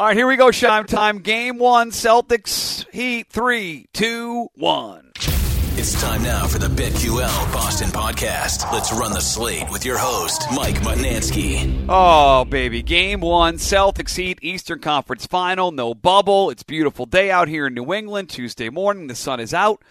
All right, here we go. Scheim time. Game one. Celtics. Heat. Three, two, one. It's time now for the BetQL Boston podcast. Let's run the slate with your host, Mike Mutnansky. Oh, baby. Game one. Celtics Heat. Eastern Conference Final. No bubble. It's beautiful day out here in New England. Tuesday morning. The sun is out.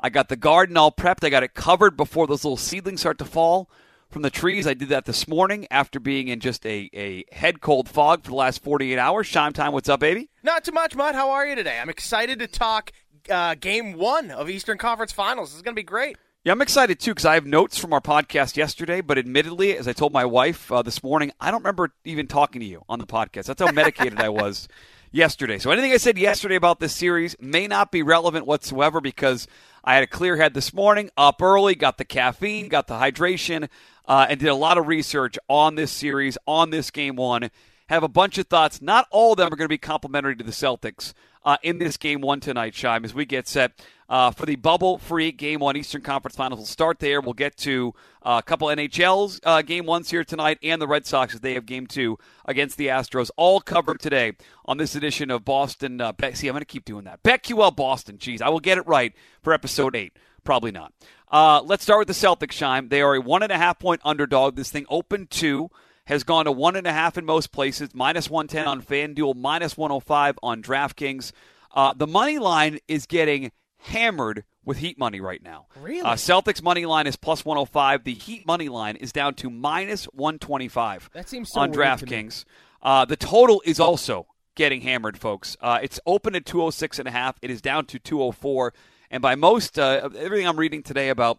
I got the garden all prepped. I got it covered before those little seedlings start to fall from the trees. I did that this morning after being in just a, a head cold fog for the last 48 hours. Scheim time, what's up, baby? Not too much, Mut. How are you today? I'm excited to talk uh, game one of Eastern Conference Finals. This is going to be great. Yeah, I'm excited too because I have notes from our podcast yesterday. But admittedly, as I told my wife uh, this morning, I don't remember even talking to you on the podcast. That's how medicated I was yesterday. So anything I said yesterday about this series may not be relevant whatsoever because I had a clear head this morning, up early, got the caffeine, got the hydration, uh, and did a lot of research on this series, on this game one. Have a bunch of thoughts. Not all of them are going to be complimentary to the Celtics uh, in this game one tonight, Scheim, as we get set uh, for the bubble free game one Eastern Conference Finals. We'll start there. We'll get to uh, a couple NHL's uh, game ones here tonight and the Red Sox as they have game two against the Astros. All covered today on this edition of Boston. Uh, See, I'm going to keep doing that. BetQL Boston. Jeez, I will get it right for episode eight. Probably not. Uh, let's start with the Celtics, Scheim. They are a one and a half point underdog. This thing open two has gone to one and a half in most places, minus 110 on FanDuel, minus 105 on DraftKings. Uh, the money line is getting hammered with Heat money right now. Really? Uh, Celtics money line is plus 105. The Heat money line is down to minus 125 That seems so on weird to me. DraftKings. Uh, the total is also getting hammered, folks. Uh, it's open at 206 and a half. It is down to 204. And by most, uh, everything I'm reading today about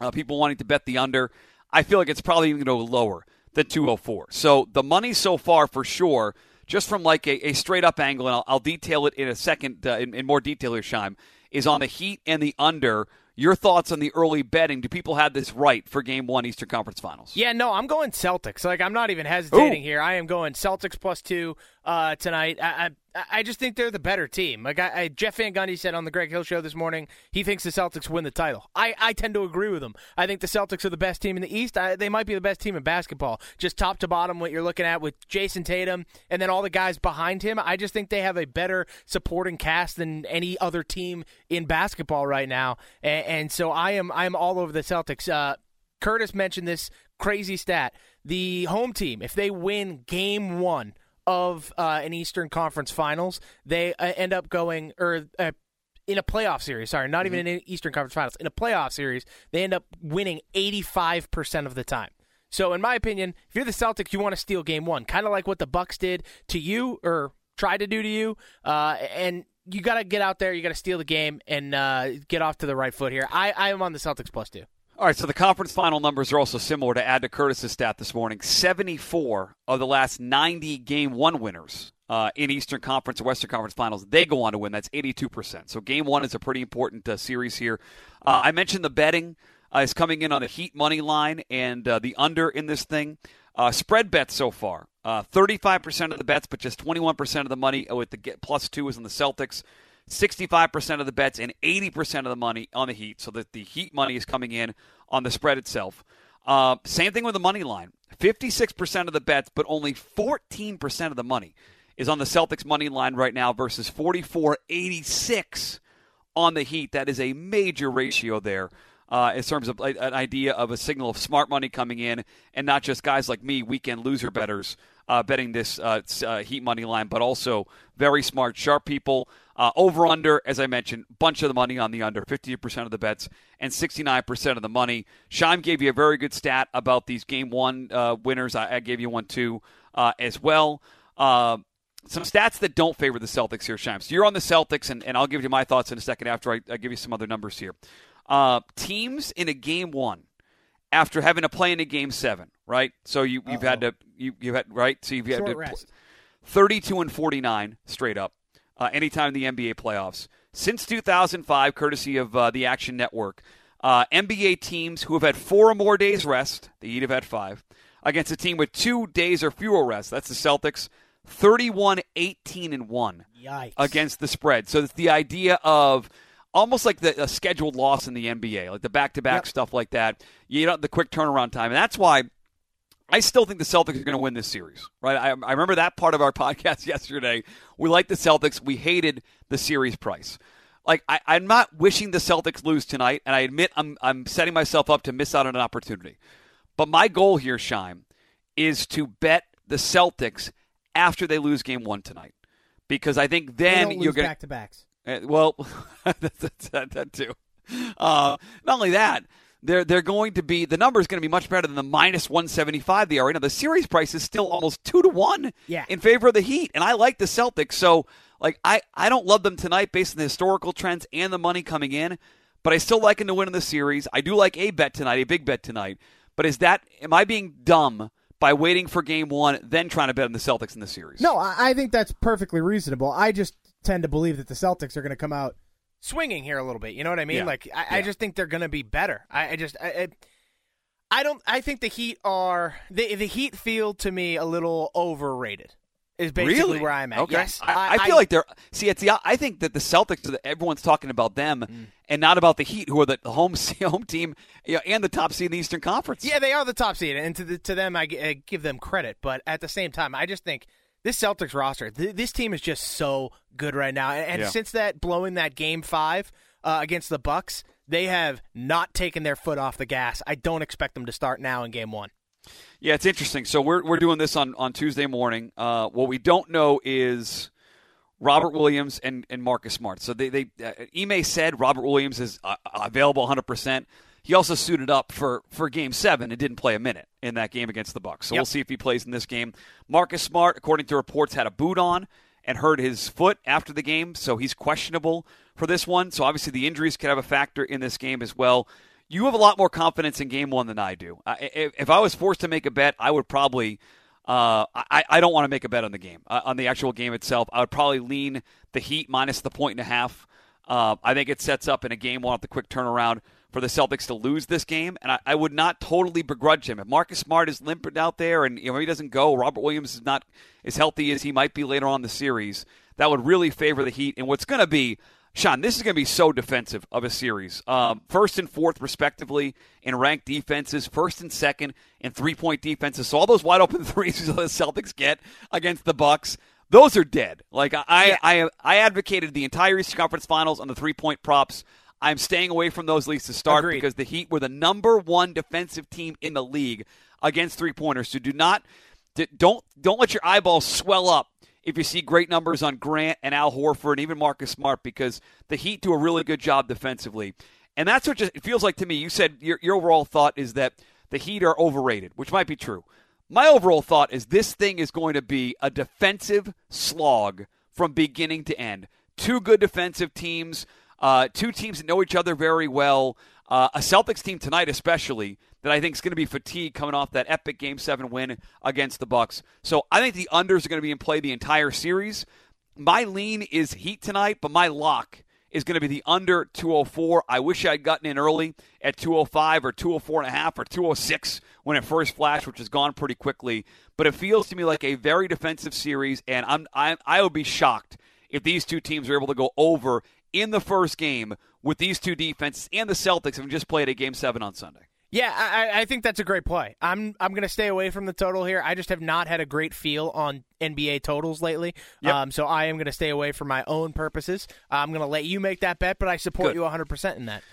uh, people wanting to bet the under, I feel like it's probably even going to go lower than 204. So the money so far for sure, just from like a, a straight up angle, and I'll, I'll detail it in a second uh, in, in more detail here, Scheim, is on the Heat and the under. Your thoughts on the early betting? Do people have this right for Game One Eastern Conference Finals? Yeah, no, I'm going Celtics. Like, I'm not even hesitating Ooh. here. I am going Celtics plus two uh, tonight. I, I I just think they're the better team. Like I, I, Jeff Van Gundy said on the Greg Hill show this morning, he thinks the Celtics win the title. I, I tend to agree with him. I think the Celtics are the best team in the East. I, they might be the best team in basketball, just top to bottom. What you're looking at with Jayson Tatum and then all the guys behind him, I just think they have a better supporting cast than any other team in basketball right now. And, and so I am I am all over the Celtics. Uh, Curtis mentioned this crazy stat: the home team, if they win Game One of uh, an Eastern Conference Finals, they uh, end up going or. Uh, in a playoff series, sorry, not even in an Eastern Conference Finals. In a playoff series, they end up winning 85% of the time. So, in my opinion, if you're the Celtics, you want to steal game one, kind of like what the Bucks did to you or tried to do to you. Uh, and you got to get out there, you got to steal the game and uh, get off to the right foot here. I, I am on the Celtics plus two. All right, so the conference final numbers are also similar to add to Curtis's stat this morning. 74 of the last 90 game one winners uh, in Eastern Conference or Western Conference finals, they go on to win. That's 82%. So game one is a pretty important uh, series here. Uh, I mentioned the betting uh, is coming in on the Heat money line and uh, the under in this thing. Uh, spread bets so far. Uh, 35% of the bets, but just 21% of the money with the get plus two is on the Celtics. 65% of the bets and 80% of the money on the Heat, so that the Heat money is coming in on the spread itself. Uh, same thing with the money line. 56% of the bets, but only 14% of the money is on the Celtics money line right now versus 44.86 on the Heat. That is a major ratio there. Uh, in terms of an idea of a signal of smart money coming in, and not just guys like me, weekend loser betters, uh, betting this uh, uh, Heat money line, but also very smart, sharp people. Uh, over under, as I mentioned, bunch of the money on the under, 50% of the bets and 69% of the money. Scheim gave you a very good stat about these game one uh, winners. I, I gave you one too uh, as well. Uh, some stats that don't favor the Celtics here, Scheim. So you're on the Celtics, and, and I'll give you my thoughts in a second after I, I give you some other numbers here. Uh, teams in a game one after having to play in a game seven, right? So you, you've had to you you've had right. So you've had Short to rest. 32 and 49 straight up uh, anytime in the NBA playoffs. Since 2005, courtesy of uh, the Action Network, uh, NBA teams who have had four or more days rest, the Heat have had five, against a team with two days or fewer rest, that's the Celtics, 31 18 and 1 Yikes. against the spread. So it's the idea of almost like the a scheduled loss in the NBA, like the back to back stuff like that. You know, the quick turnaround time. And that's why I still think the Celtics are going to win this series, right? I, I remember that part of our podcast yesterday. We liked the Celtics. We hated the series price. Like I, I'm not wishing the Celtics lose tonight, and I admit I'm I'm setting myself up to miss out on an opportunity. But my goal here, Scheim, is to bet the Celtics after they lose Game One tonight, because I think then you're going back to backs. uh, well, that, that, that too. Uh, not only that, they're they're going to be the number is going to be much better than the minus one seventy five they are right now. The series price is still almost two to one Yeah. in favor of the Heat, and I like the Celtics. So like I I don't love them tonight based on the historical trends and the money coming in, but I still like them to win in the series. I do like a bet tonight, a big bet tonight. But is that am I being dumb by waiting for Game One then trying to bet on the Celtics in the series? No, I, I think that's perfectly reasonable. I just tend to believe that the Celtics are going to come out. Swinging here a little bit. You know what I mean? Yeah. Like I, I just think they're going to be better. I, I just I, I, I don't. I think the Heat are the the Heat feel to me a little overrated. Is basically really? where I'm at. Okay. Yes, I, I feel like they're see. It's the I think that the Celtics. Everyone's talking about them Mm. and not about the Heat, who are the home home team you know, and the top seed in the Eastern Conference. Yeah, they are the top seed, and to the, to them, I, I give them credit. But at the same time, I just think this Celtics roster, th- this team is just so good right now. And, and Yeah. since that blowing that game five uh, against the Bucks, they have not taken their foot off the gas. I don't expect them to start now in game one. Yeah, it's interesting. So we're we're doing this on on Tuesday morning. Uh, what we don't know is Robert Williams and, and Marcus Smart. So they they uh, Ime said Robert Williams is uh, available 100. percent He also suited up for, for Game Seven and didn't play a minute in that game against the Bucks. So Yep. we'll see if he plays in this game. Marcus Smart, according to reports, had a boot on and hurt his foot after the game, so he's questionable for this one. So obviously the injuries could have a factor in this game as well. You have a lot more confidence in Game One than I do. I, if, I was forced to make a bet, I would probably. Uh, I, I don't want to make a bet on the game, uh, on the actual game itself. I would probably lean the Heat minus the point and a half. Uh, I think it sets up in a game one with the quick turnaround for the Celtics to lose this game, and I, I would not totally begrudge him. If Marcus Smart is limping out there and you know, he doesn't go, Robert Williams is not as healthy as he might be later on in the series, that would really favor the Heat. And what's going to be, Sean, this is going to be so defensive of a series. Um, first and fourth, respectively, in ranked defenses, first and second in three point defenses. So all those wide open threes that the Celtics get against the Bucks, those are dead. Like I, I, I advocated the entire Eastern Conference Finals on the three point props. I'm staying away from those leads to start Agreed. because the Heat were the number one defensive team in the league against three pointers. So do not, don't, don't let your eyeballs swell up if you see great numbers on Grant and Al Horford and even Marcus Smart because the Heat do a really good job defensively. And that's what just it feels like to me. You said your, your overall thought is that the Heat are overrated, which might be true. My overall thought is this thing is going to be a defensive slog from beginning to end. Two good defensive teams, uh, two teams that know each other very well. Uh, a Celtics team tonight, especially, that I think is going to be fatigued coming off that epic Game Seven win against the Bucks. So I think the unders are going to be in play the entire series. My lean is Heat tonight, but my lock is going to be the under 204. I wish I'd gotten in early at 205 or 204 and a half or 206 when it first flashed, which has gone pretty quickly. But it feels to me like a very defensive series, and I'm I, I would be shocked if these two teams are able to go over in the first game with these two defenses and the Celtics have just played a game seven on Sunday. Yeah, I, I think that's a great play. I'm I'm going to stay away from the total here. I just have not had a great feel on NBA totals lately, Yep. um, so I am going to stay away for my own purposes. I'm going to let you make that bet, but I support Good. you 100 percent in that.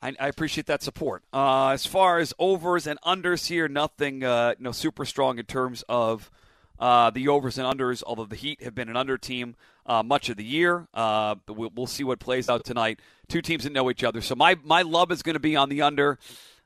I, I appreciate that support. Uh, as far as overs and unders here, nothing uh, you know super strong in terms of uh, the overs and unders. Although the Heat have been an under team uh, much of the year, uh, we'll, we'll see what plays out tonight. Two teams that know each other, so my my love is going to be on the under.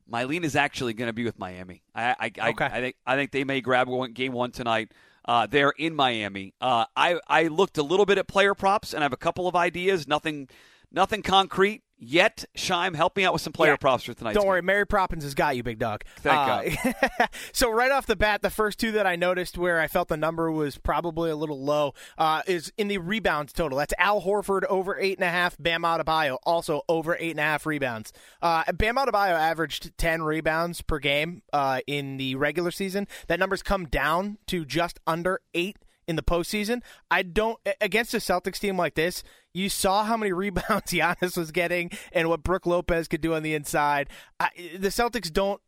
My lean is actually going to be with Miami. I I, I, Okay. I think I think they may grab one, game one tonight. Uh, they're in Miami. Uh, I I looked a little bit at player props and I have a couple of ideas. Nothing nothing concrete yet. Scheim, help me out with some player Yeah. props for tonight. Don't worry, Mary Poppins has got you, big dog. Thank God. so right off the bat, the first two that I noticed where I felt the number was probably a little low uh, is in the rebounds total. That's Al Horford over eight and a half. Bam Adebayo also over eight and a half rebounds. Uh, Bam Adebayo averaged ten rebounds per game uh, in the regular season. That number's come down to just under eight in the postseason. I don't against a Celtics team like this. You saw how many rebounds Giannis was getting and what Brook Lopez could do on the inside. I, the Celtics don't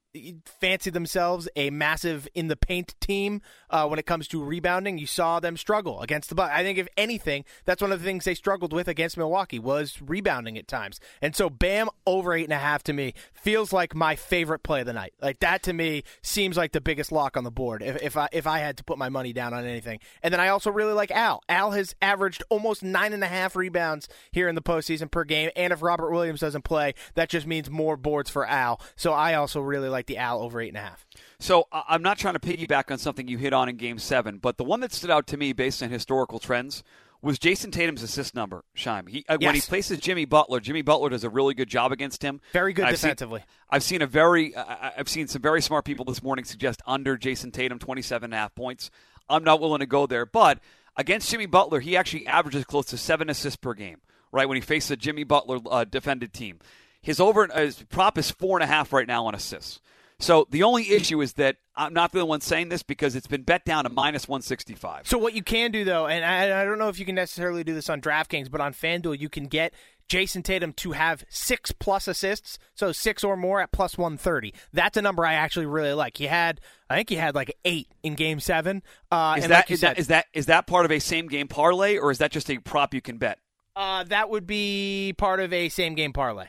fancy themselves a massive in the paint team uh, when it comes to rebounding. You saw them struggle against the Bucks. I think if anything, that's one of the things they struggled with against Milwaukee was rebounding at times. And so Bam over eight and a half to me feels like my favorite play of the night. Like that to me seems like the biggest lock on the board if, if I if I had to put my money down on anything. And then I also really like Al. Al has averaged almost nine and a half rebounds here in the postseason per game. And if Robert Williams doesn't play, that just means more boards for Al. So I also really like the Al over eight and a half. So uh, I'm not trying to piggyback on something you hit on in Game Seven, but the one that stood out to me based on historical trends was Jayson Tatum's assist number. Scheim. He, yes. When he places Jimmy Butler, Jimmy Butler does a really good job against him. Very good I've defensively. Seen, I've seen a very, uh, I've seen some very smart people this morning suggest under Jayson Tatum, 27 and a half points. I'm not willing to go there, but against Jimmy Butler, he actually averages close to seven assists per game. Right when he faces a Jimmy Butler uh, defended team, his over his prop is four and a half right now on assists. So the only issue is that I'm not the one saying this because it's been bet down to minus 165. So what you can do though, and I, I don't know if you can necessarily do this on DraftKings, but on FanDuel you can get Jayson Tatum to have six plus assists, so six or more at plus 130. That's a number I actually really like. He had, I think he had like eight in Game Seven. Uh, is that like is said, that is that is that part of a same game parlay or is that just a prop you can bet? uh, that would be part of a same game parlay.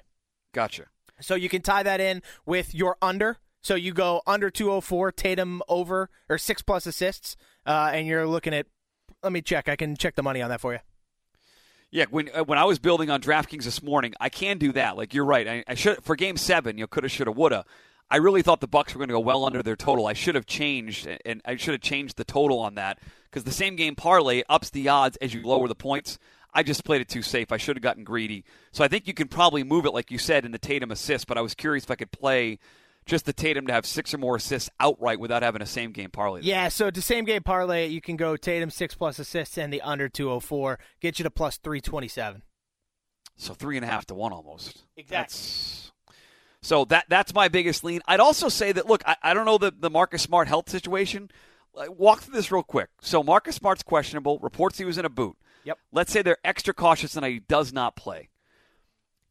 Gotcha. So you can tie that in with your under. So you go under 204, Tatum over or six plus assists, uh, and you're looking at. Let me check. I can check the money on that for you. Yeah, when uh, when I was building on DraftKings this morning, I can do that. Like you're right. I, I should for Game Seven, you know, coulda, shoulda, woulda. I really thought the Bucks were going to go well under their total. I should have changed, and I should have changed the total on that because the same game parlay ups the odds as you lower the points. I just played it too safe. I should have gotten greedy. So I think you can probably move it, like you said, in the Tatum assist. But I was curious if I could play just the Tatum to have six or more assists outright without having a same game parlay. Yeah, so to same game parlay, you can go Tatum six plus assists and the under 204, get you to plus 327. So three and a half to one almost. Exactly. That's, so that that's my biggest lean. I'd also say that look, I, I don't know the the Marcus Smart health situation. Uh, walk through this real quick. So Marcus Smart's questionable. Reports he was in a boot. Yep. Let's say they're extra cautious and he does not play.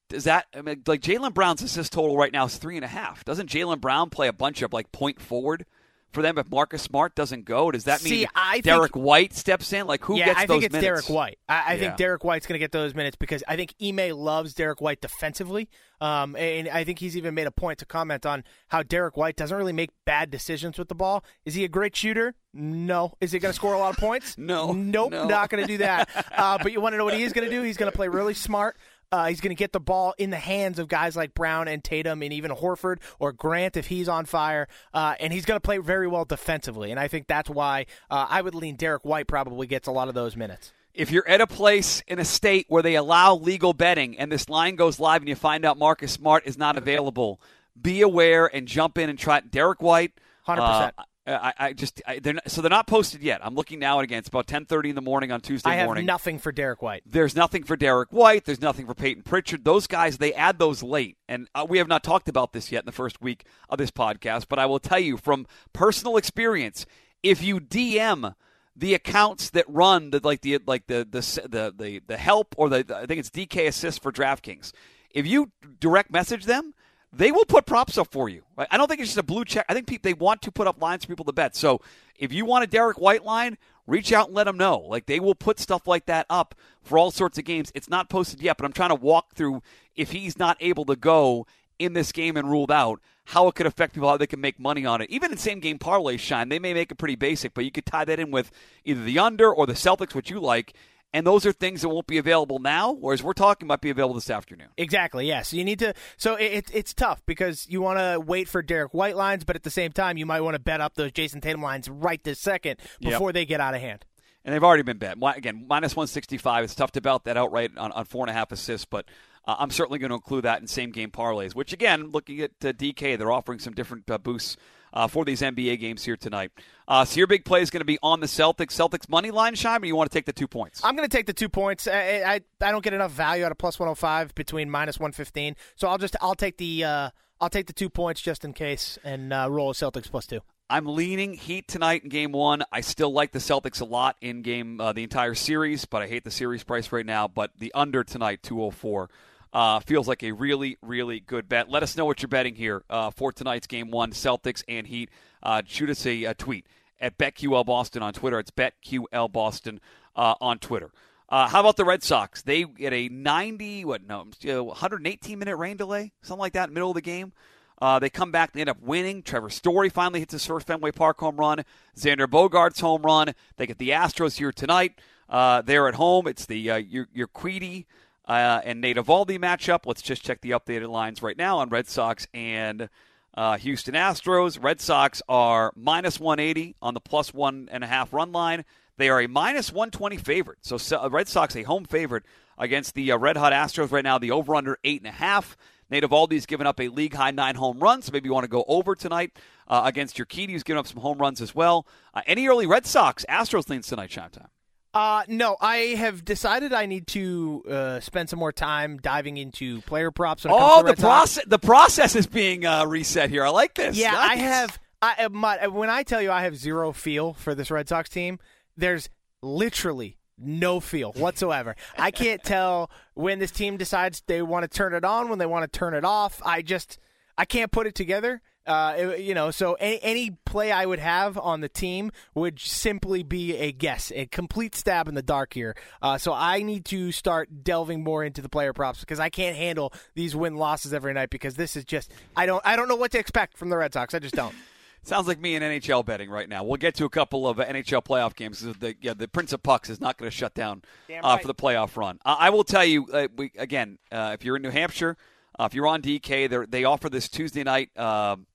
Does that I mean, like Jaylen Brown's assist total right now is three and a half? Doesn't Jaylen Brown play a bunch of like point forward for them if Marcus Smart doesn't go? Does that See, mean I think- Derrick White steps in? Like who yeah, gets I those think it's minutes? Derrick White. I, I Yeah. think Derrick White's going to get those minutes because I think Ime loves Derrick White defensively. Um, and I think he's even made a point to comment on how Derrick White doesn't really make bad decisions with the ball. Is he a great shooter? No. Is he going to score a lot of points? No. Nope, No. not going to do that. uh, but you want to know what he is going to do? He's going to play really smart. Uh, he's going to get the ball in the hands of guys like Brown and Tatum and even Horford or Grant if he's on fire. Uh, and he's going to play very well defensively. And I think that's why uh, I would lean Derrick White probably gets a lot of those minutes. if you're at a place in a state where they allow legal betting and this line goes live and you find out Marcus Smart is not available, be aware and jump in and try Derrick White. 100%. Uh, I, I just I, they're not, so they're not posted yet. I'm looking now and again. It's about 10:30 in the morning on Tuesday I have morning. nothing for Derrick White. There's nothing for Derrick White. There's nothing for Payton Pritchard. Those guys, they add those late. And uh, we have not talked about this yet in the first week of this podcast, but I will tell you from personal experience, if you DM the accounts that run the like the like the the the the, the help or the I think it's DK assist for DraftKings. If you direct message them, they will put props up for you. I don't think it's just a blue check. I think people, they want to put up lines for people to bet. So if you want a Derrick White line, reach out and let them know. Like they will put stuff like that up for all sorts of games. It's not posted yet, but I'm trying to walk through if he's not able to go in this game and ruled out, how it could affect people, how they can make money on it. Even in same game parlay Scheim, they may make it pretty basic, but you could tie that in with either the under or the Celtics, which you like. And those are things that won't be available now, whereas we're talking might be available this afternoon. Exactly. Yeah. So you need to. So it, it, it's tough because you want to wait for Derrick White lines, but at the same time, you might want to bet up those Jayson Tatum lines right this second Yep. before they get out of hand. and they've already been bet. Again, minus 165. It's tough to bet that outright on, on four and a half assists, but uh, I'm certainly going to include that in same game parlays, which, again, looking at uh, DK, they're offering some different uh, boosts uh, for these NBA games here tonight. Uh, so your big play is going to be on the Celtics. Celtics money line, Scheim, or you want to take the two points? I'm going to take the two points. I, I I don't get enough value out of plus 105 between minus 115, so I'll just I'll take the uh, I'll take the two points just in case and uh, roll a Celtics plus two. I'm leaning Heat tonight in Game One. I still like the Celtics a lot in game uh, the entire series, but I hate the series price right now. But the under tonight, 204. Uh, feels like a really, really good bet. Let us know what you're betting here uh, for tonight's game one, Celtics and Heat. Uh, shoot us a, a, tweet at BetQL Boston on Twitter. It's BetQL Boston uh, on Twitter. Uh, how about the Red Sox? They get a 90, what, no, 118 minute rain delay, something like that, middle of the game. Uh, they come back, they end up winning. Trevor Story finally hits his first Fenway Park home run. Xander Bogaerts home run. They get the Astros here tonight. They're at home. It's the uh, your, Urquidy uh, and Nate Eovaldi matchup. Let's just check the updated lines right now on Red Sox and uh, Houston Astros. Red Sox are minus 180 on the plus one and a half run line. They are a minus 120 favorite. So uh, Red Sox a home favorite against the uh, Red Hot Astros right now. The over under eight and a half. Nate Eovaldi's given up a league high nine home runs, so maybe you want to go over tonight uh, against Urquidy, who's given up some home runs as well. Uh, any early Red Sox Astros leans tonight, Scheim Time? Uh, no, I have decided I need to uh, spend some more time diving into player props. oh, the, the process the process is being uh, reset here. I like this. Yeah, nice. I have. I, uh, my, when I tell you I have zero feel for this Red Sox team, there's literally no feel whatsoever. I can't tell when this team decides they want to turn it on, when they want to turn it off. I just I can't put it together. Uh, you know, so any, any play I would have on the team would simply be a guess, a complete stab in the dark here. Uh, so I need to start delving more into the player props because I can't handle these win losses every night because this is just I don't I don't know what to expect from the Red Sox. I just don't. Sounds like me in NHL betting right now. We'll get to a couple of NHL playoff games. The, yeah, the Prince of Pucks is not going to shut down uh, right. for the playoff run. Uh, I will tell you, uh, we, again, uh, if you're in New Hampshire, uh, if you're on DK, they offer this Tuesday night um,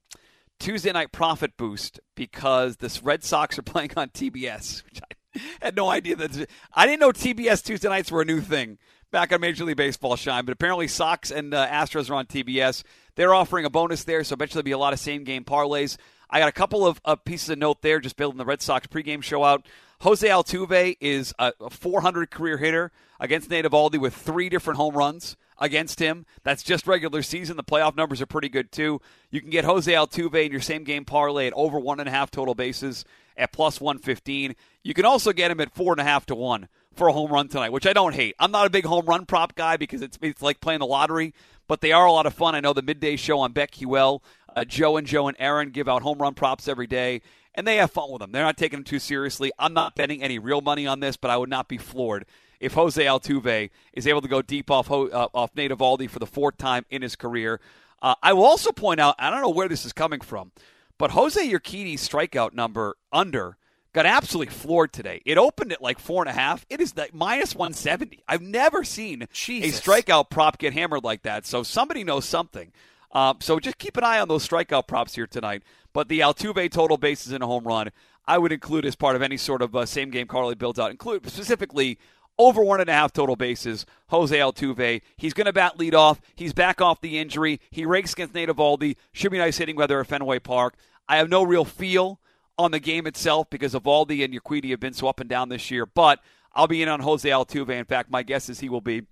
Tuesday night profit boost because the Red Sox are playing on TBS, which I had no idea that I didn't know TBS Tuesday nights were a new thing back on Major League Baseball Scheim, but apparently Sox and uh, Astros are on TBS. They're offering a bonus there, so I eventually there'll be a lot of same game parlays. I got a couple of pieces of note there, just building the Red Sox pregame show out. Jose Altuve is a, a 400 career hitter against Nate Eovaldi with three different home runs against him. That's just regular season. The playoff numbers are pretty good too. You can get Jose Altuve in your same game parlay at over one and a half total bases at plus 115. You can also get him at four and a half to one for a home run tonight, which I don't hate. I'm not a big home run prop guy because it's it's like playing the lottery, but they are a lot of fun. I know the midday show on BetQL uh, Joe and Joe and Aaron give out home run props every day, and they have fun with them. They're not taking them too seriously. I'm not betting any real money on this, but I would not be floored if Jose Altuve is able to go deep off uh, off Nate Eovaldi for the fourth time in his career. Uh, I will also point out, I don't know where this is coming from, but Jose Urquidy's strikeout number under got absolutely floored today. It opened at like four and a half. It is like minus 170. I've never seen Jesus. a strikeout prop get hammered like that. So somebody knows something. Uh, so just keep an eye on those strikeout props here tonight. But the Altuve total bases in a home run, I would include as part of any sort of uh, same game parlay builds out. Include specifically over one and a half total bases. Jose Altuve, he's going to bat lead off. He's back off the injury. He rakes against Nate Eovaldi. Should be nice hitting weather at Fenway Park. I have no real feel on the game itself because Eovaldi and Urquidy have been so up and down this year. But I'll be in on Jose Altuve. In fact, my guess is he will be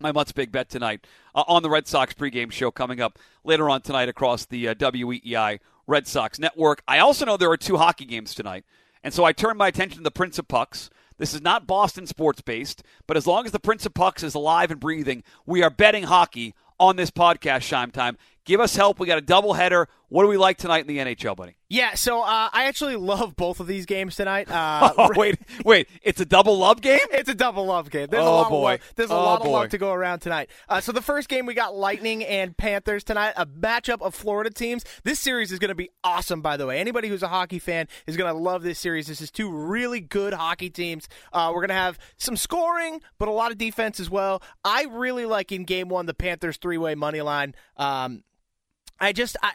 my Mutts Big Bet tonight uh, on the Red Sox pregame show coming up later on tonight across the uh, WEEI Red Sox network. I also know there are two hockey games tonight, and so I turn my attention to the Prince of Pucks. This is not Boston sports based, but as long as the Prince of Pucks is alive and breathing, we are betting hockey on this podcast, Scheim Time. Give us help. We got a doubleheader. What do we like tonight in the NHL, buddy? Yeah, so uh, I actually love both of these games tonight. Uh, oh, wait, wait, it's a double love game. It's a double love game. There's oh, a lot boy. Of love. There's a oh, lot boy. of love to go around tonight. Uh, so the first game we got Lightning and Panthers tonight, a matchup of Florida teams. This series is going to be awesome. By the way, anybody who's a hockey fan is going to love this series. This is two really good hockey teams. Uh, we're going to have some scoring, but a lot of defense as well. I really like in game one the Panthers three way money line. Um, I just I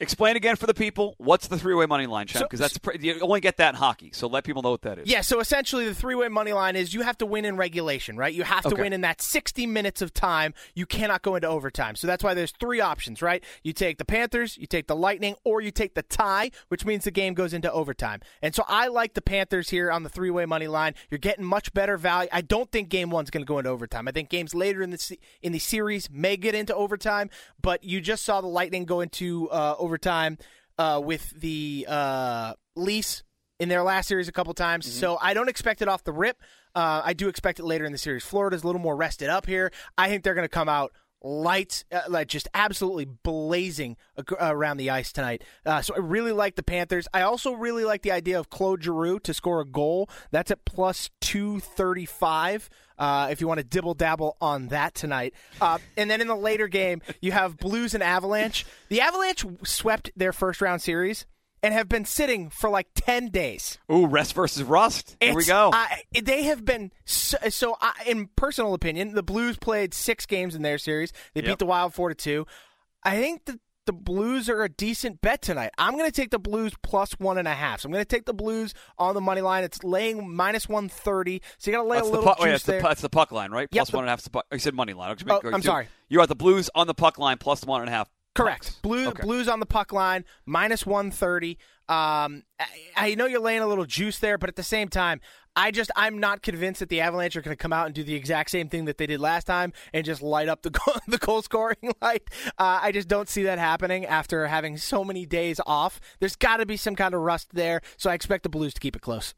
Explain again for the people what's the three-way money line, Sean? Because So- that's pre- you only get that in hockey. So let people know what that is. Yeah, so essentially the three-way money line is you have to win in regulation, right? You have to Okay. win in that 60 minutes of time. You cannot go into overtime. So that's why there's three options, right? You take the Panthers, you take the Lightning, or you take the tie, which means the game goes into overtime. And so I like the Panthers here on the three-way money line. You're getting much better value. I don't think game one's going to go into overtime. I think games later in the se- in the series may get into overtime, but you just saw the Lightning go into uh, overtime uh, with the uh, Leafs in their last series a couple times. So I don't expect it off the rip. Uh, I do expect it later in the series. Florida's a little more rested up here. I think they're going to come out lights, uh, like just absolutely blazing around the ice tonight. Uh, so I really like the Panthers. I also really like the idea of Claude Giroux to score a goal. That's at plus two thirty five. Uh, if you want to dibble dabble on that tonight, uh, and then in the later game you have Blues and Avalanche. The Avalanche swept their first round series and have been sitting for like 10 days. Ooh, rest versus rust. Here we go. I, they have been so, so I, in personal opinion, the Blues played six games in their series. They Yep. beat the Wild four to two. I think the the Blues are a decent bet tonight. I'm going to take the Blues plus one and a half. So I'm going to take the Blues on the money line. It's laying minus one thirty. So you got to lay that's a the little puck. Wait, juice that's the, there. pu- that's the puck line, right? Plus the- one and a half. the puck- You said money line. Oh, I'm sorry. You're at the Blues on the puck line plus one and a half. Correct. pucks. Blue, Okay. Blues on the puck line, minus 130. Um, I, I know you're laying a little juice there, but at the same time, I just I'm not convinced that the Avalanche are going to come out and do the exact same thing that they did last time and just light up the goal, the goal scoring light. Uh, I just don't see that happening after having so many days off. There's got to be some kind of rust there, so I expect the Blues to keep it close.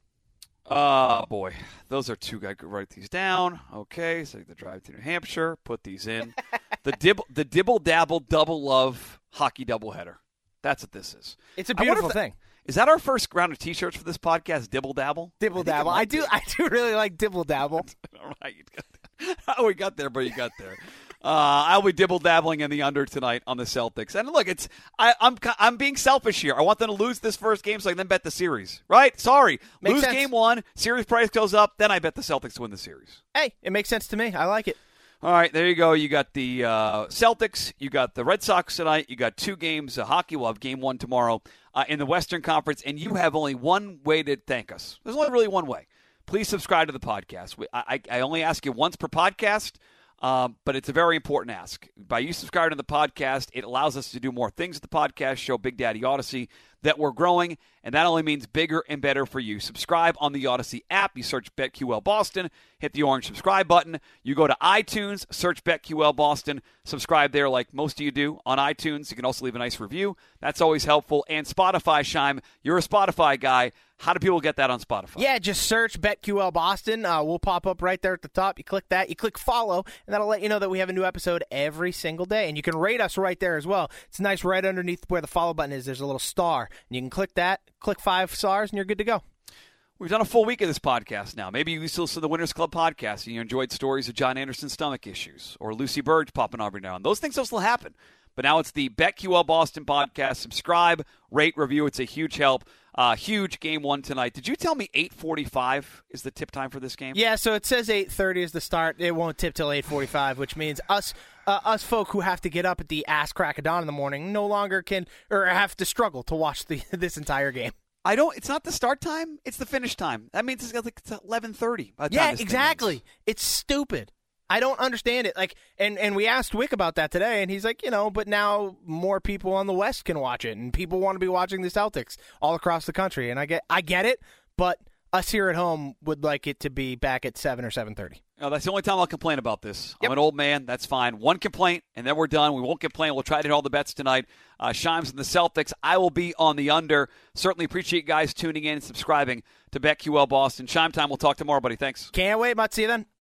Oh boy, those are two. I could write these down. Okay, so the drive to New Hampshire. Put these in. the dibble, the dibble dabble double love hockey doubleheader. That's what this is. It's a beautiful thing. Is that our first round of T-shirts for this podcast? Dibble dabble. Dibble I dabble. I do. I do really like dibble dabble. All right, you got there. how oh, we got there, but you got there. Uh, I'll be dibble dabbling in the under tonight on the Celtics. And look, it's I, I'm I'm being selfish here. I want them to lose this first game so I can then bet the series. Right? Sorry, Makes lose sense. game one, series price goes up, then I bet the Celtics to win the series. Hey, it makes sense to me. I like it. All right, there you go. You got the uh, Celtics. You got the Red Sox tonight. You got two games of hockey. We'll have game one tomorrow uh, in the Western Conference, and you have only one way to thank us. There's only really one way. Please subscribe to the podcast. We, I, I I only ask you once per podcast, um, but it's a very important ask. By you subscribing to the podcast, it allows us to do more things at the podcast show, Big Daddy Audacy, that we're growing, and that only means bigger and better for you. Subscribe on the Audacy app. You search BetQL Boston, hit the orange subscribe button. You go to iTunes, search BetQL Boston, subscribe there like most of you do on iTunes. You can also leave a nice review. That's always helpful. And Spotify, Scheim, you're a Spotify guy. How do people get that on Spotify? Yeah, just search BetQL Boston. Uh, we'll pop up right there at the top. You click that, you click follow, and that'll let you know that we have a new episode every single day. And you can rate us right there as well. It's nice right underneath where the follow button is. There's a little star, and you can click that, click five stars, and you're good to go. We've done a full week of this podcast now. Maybe you to listen to the Winners Club podcast and you enjoyed stories of John Anderson's stomach issues or Lucy Burge popping every now and. Those things will still happen. But now it's the BetQL Boston podcast. Subscribe, rate, review. It's a huge help. Uh, huge game one tonight. Did you tell me 8:45 is the tip time for this game? Yeah, so it says 8:30 is the start. It won't tip till 8:45, which means us uh, us folk who have to get up at the ass crack of dawn in the morning no longer can or have to struggle to watch the this entire game. I don't. It's not the start time. It's the finish time. That means it's like it's 11:30. By time Yeah, exactly. It's stupid. I don't understand it. Like, and and we asked Wick about that today, and he's like, you know, but now more people on the West can watch it, and people want to be watching the Celtics all across the country. And I get, I get it, but us here at home would like it to be back at seven or seven thirty. No, that's the only time I'll complain about this. Yep. I'm an old man. That's fine. One complaint, and then we're done. We won't complain. We'll try to hit all the bets tonight. Uh, Scheim's and the Celtics. I will be on the under. Certainly appreciate you guys tuning in and subscribing to BetQL Boston. Scheim time. We'll talk tomorrow, buddy. Thanks. Can't wait, Mut. See you then.